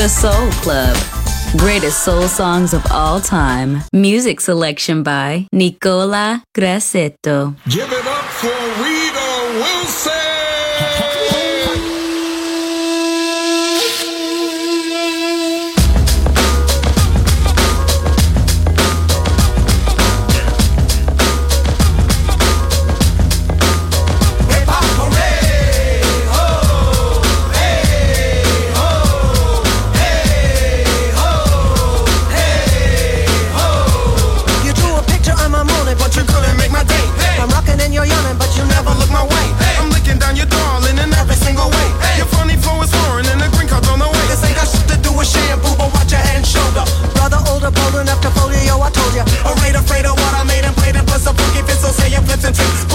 The Soul Club. Greatest soul songs of all time. Music selection by Nicola Grassetto. Give it up for real.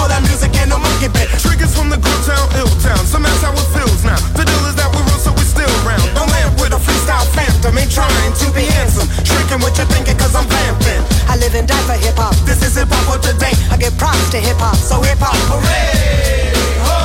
for that music and the monkey bit. Triggers from the good town, ill town. Some ass how it feels now. The deal is that we're real, so we still round. Don't live with a freestyle phantom. Ain't trying to be handsome. Shrinking what you're thinking, cause I'm vamping. I live and die for hip hop. This is hip hop for today. I give props to hip hop, so hip hop, hooray! hooray.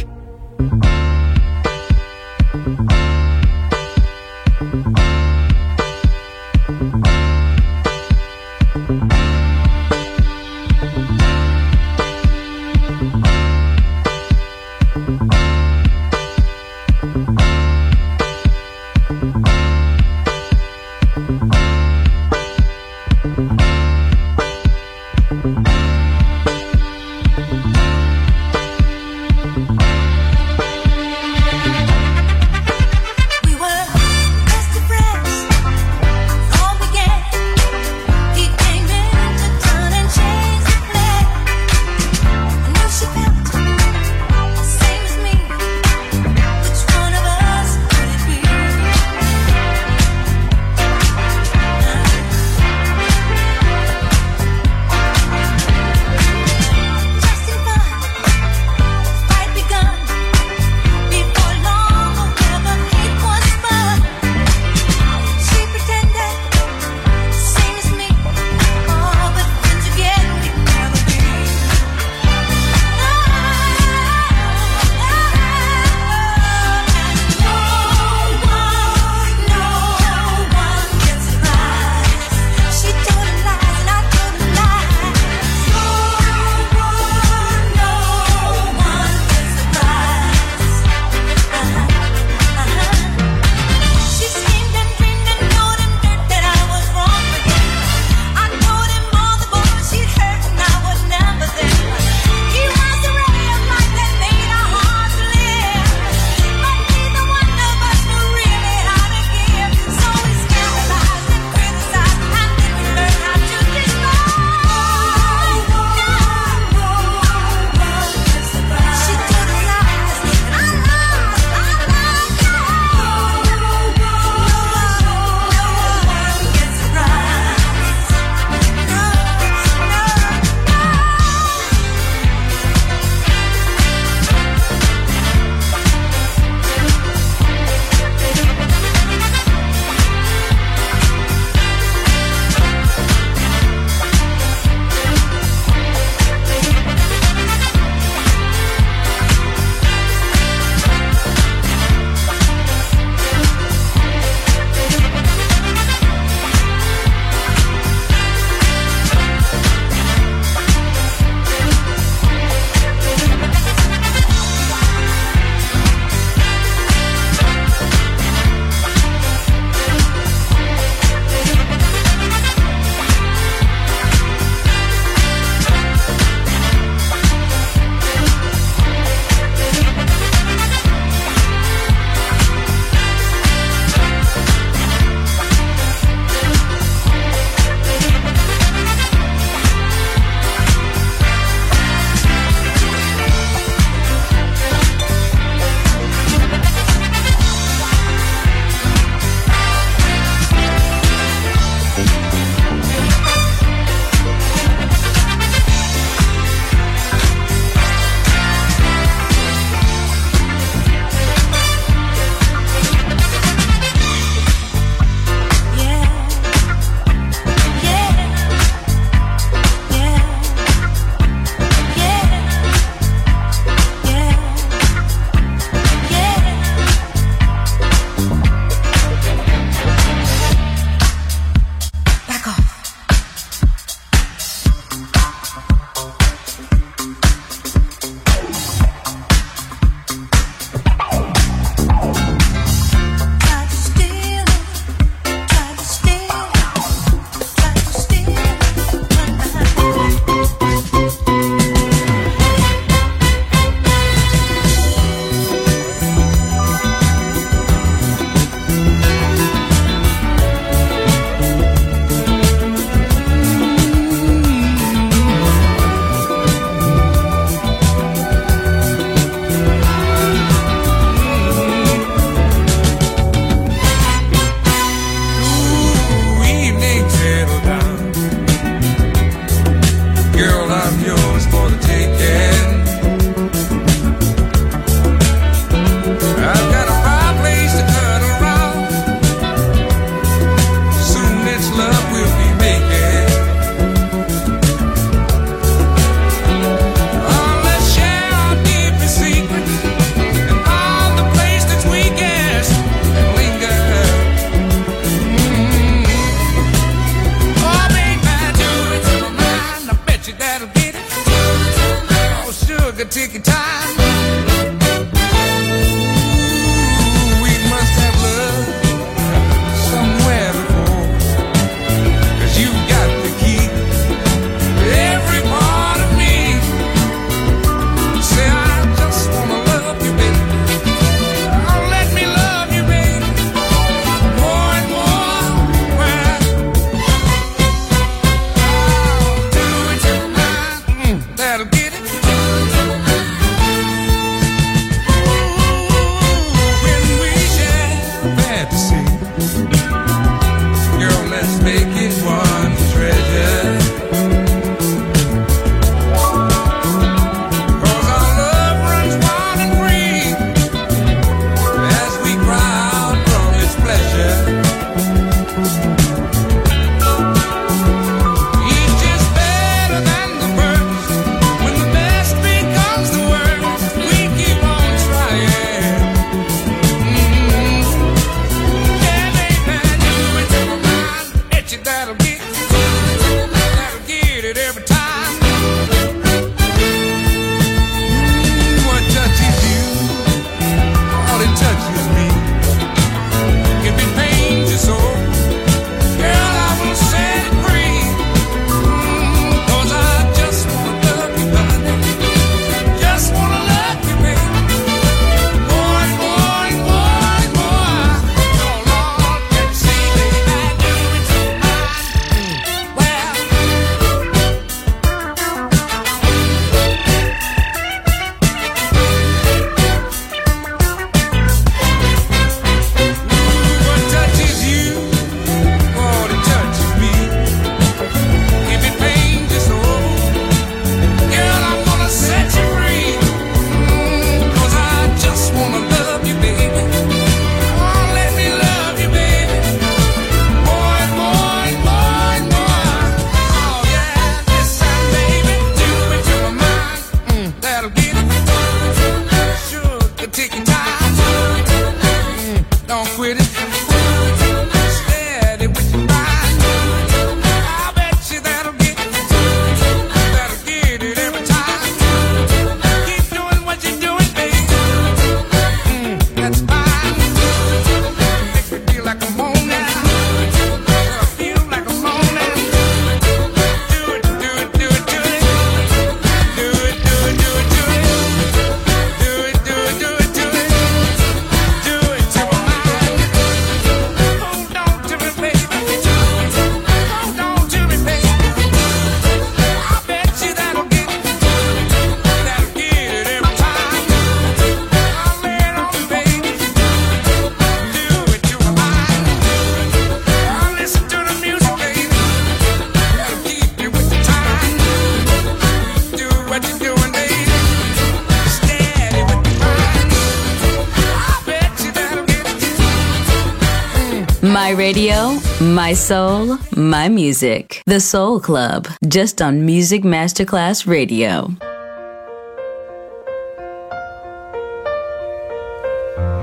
My soul, my music. The Soul Club, just on Music Masterclass Radio.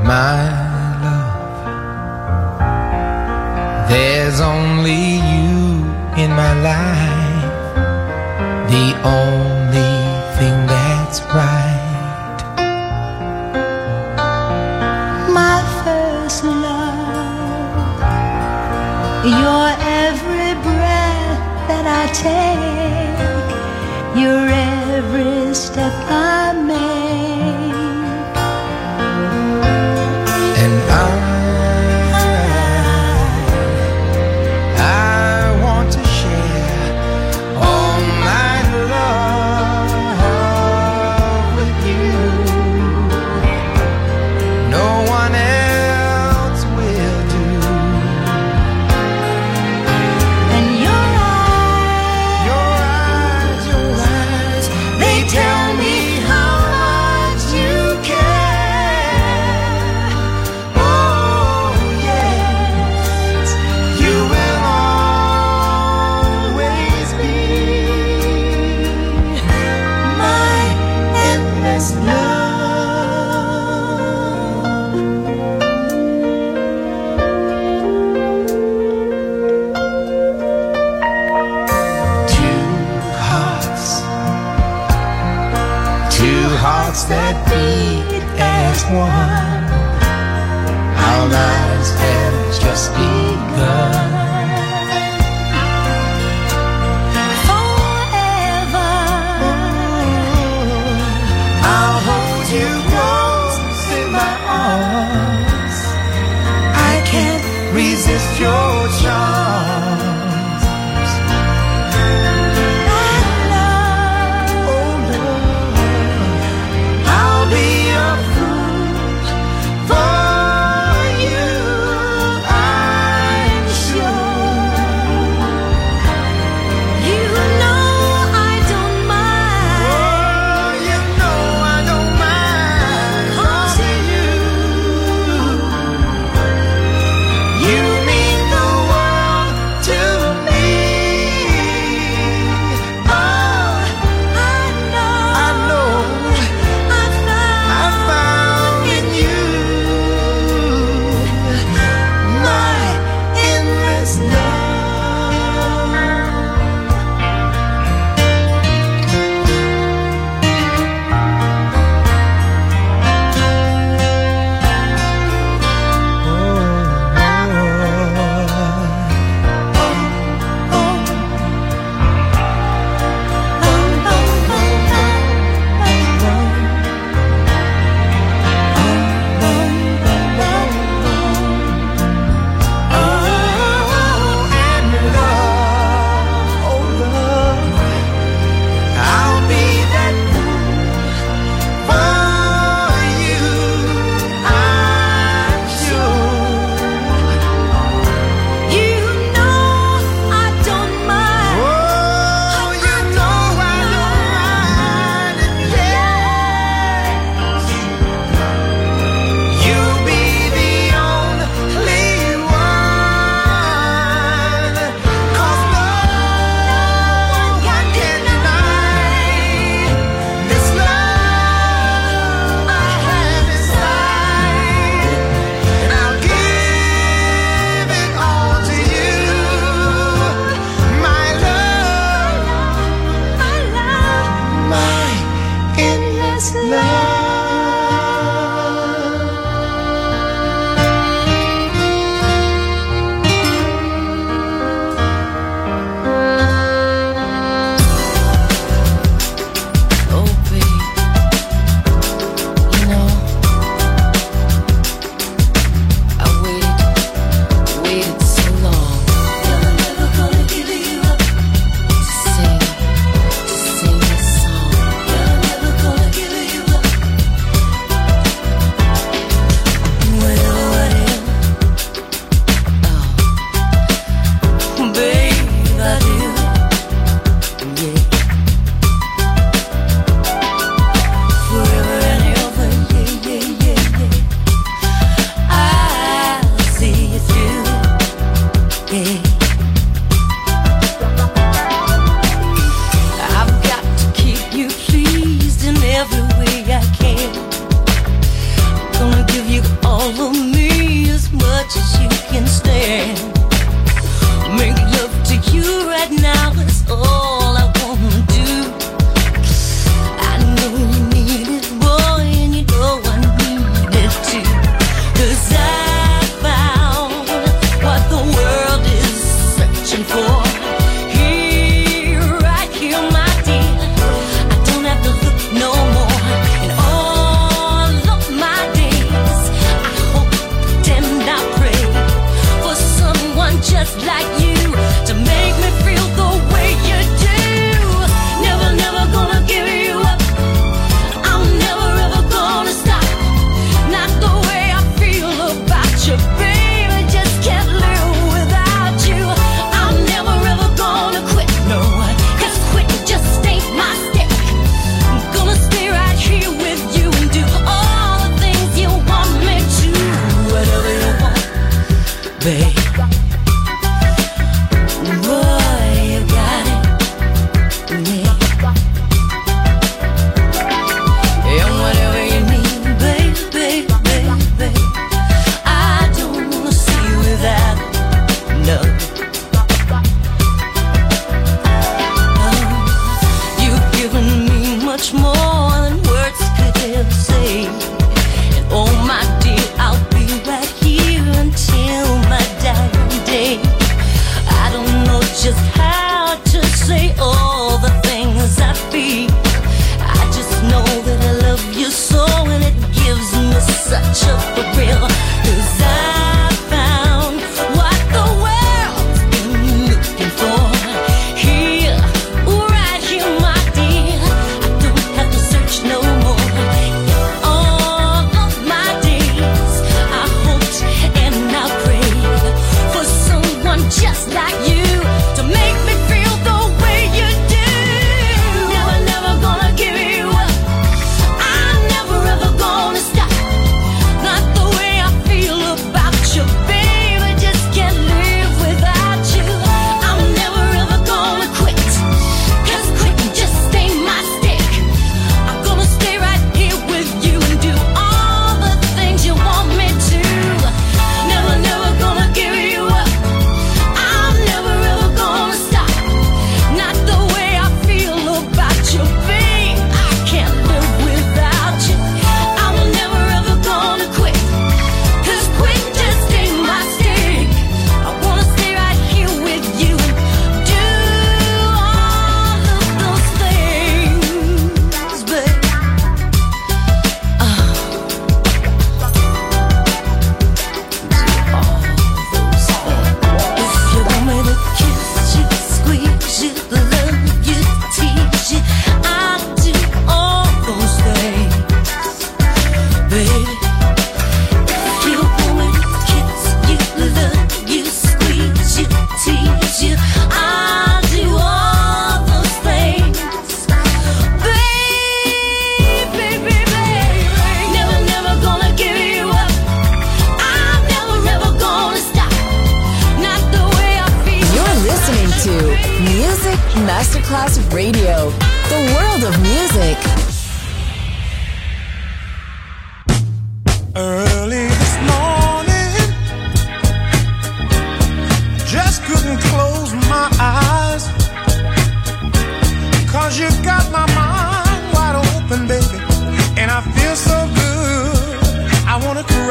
My love, there's only you in my life. The only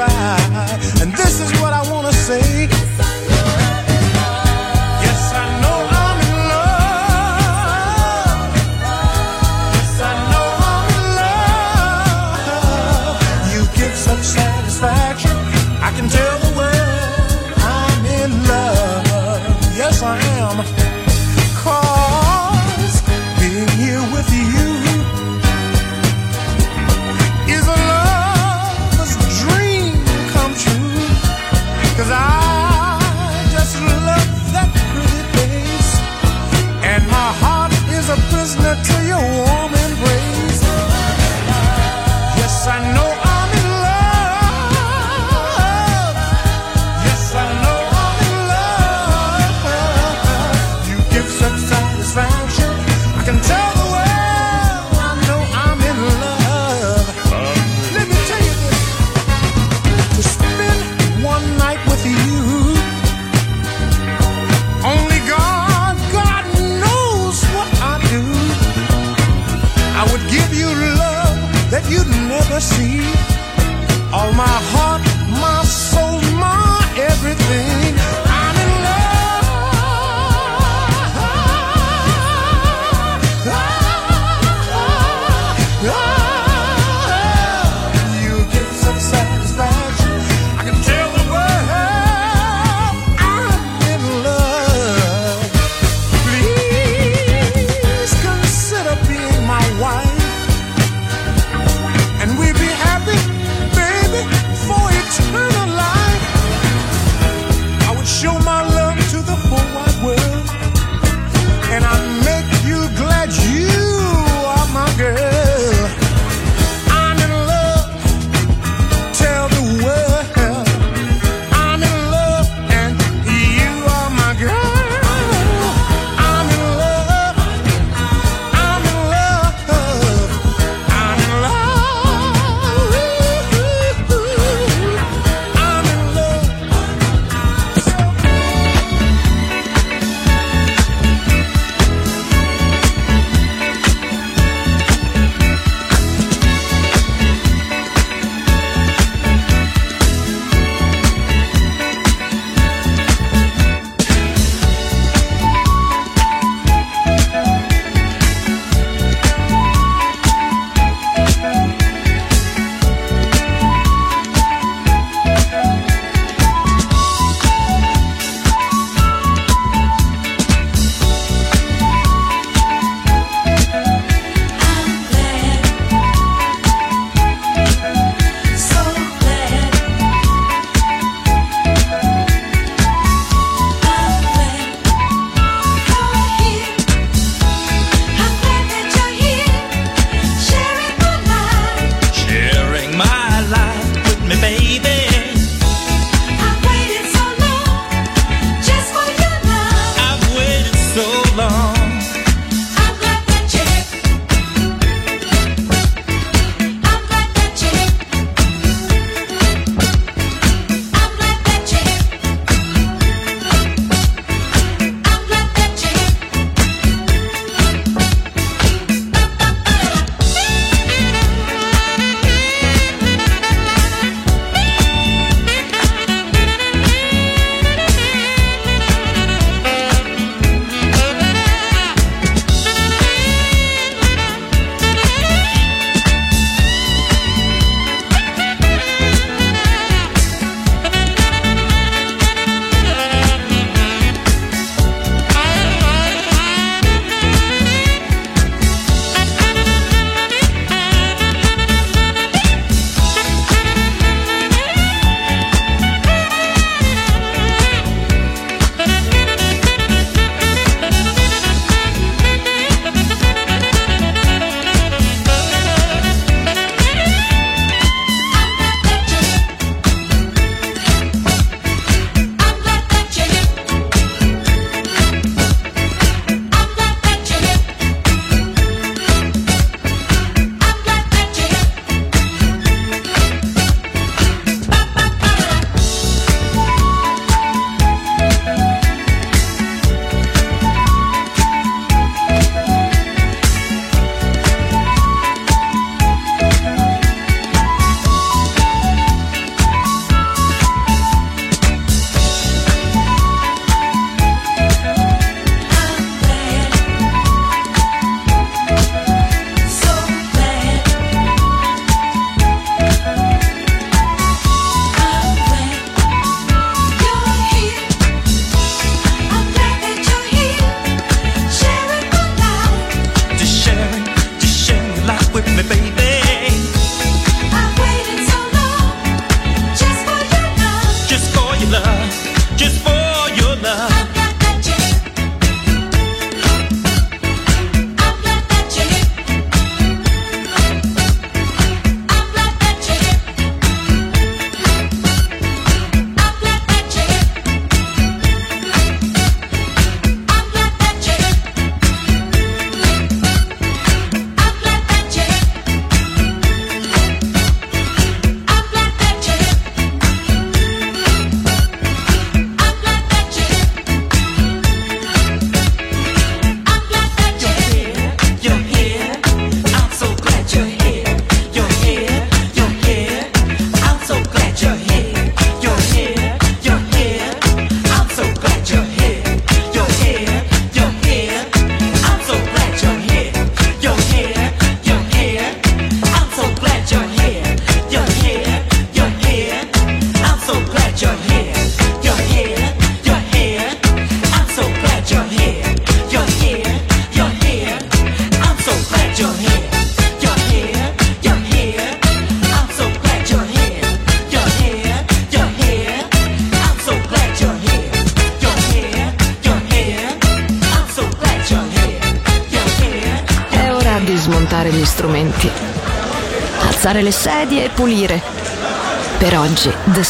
I. And this is what I wanna say.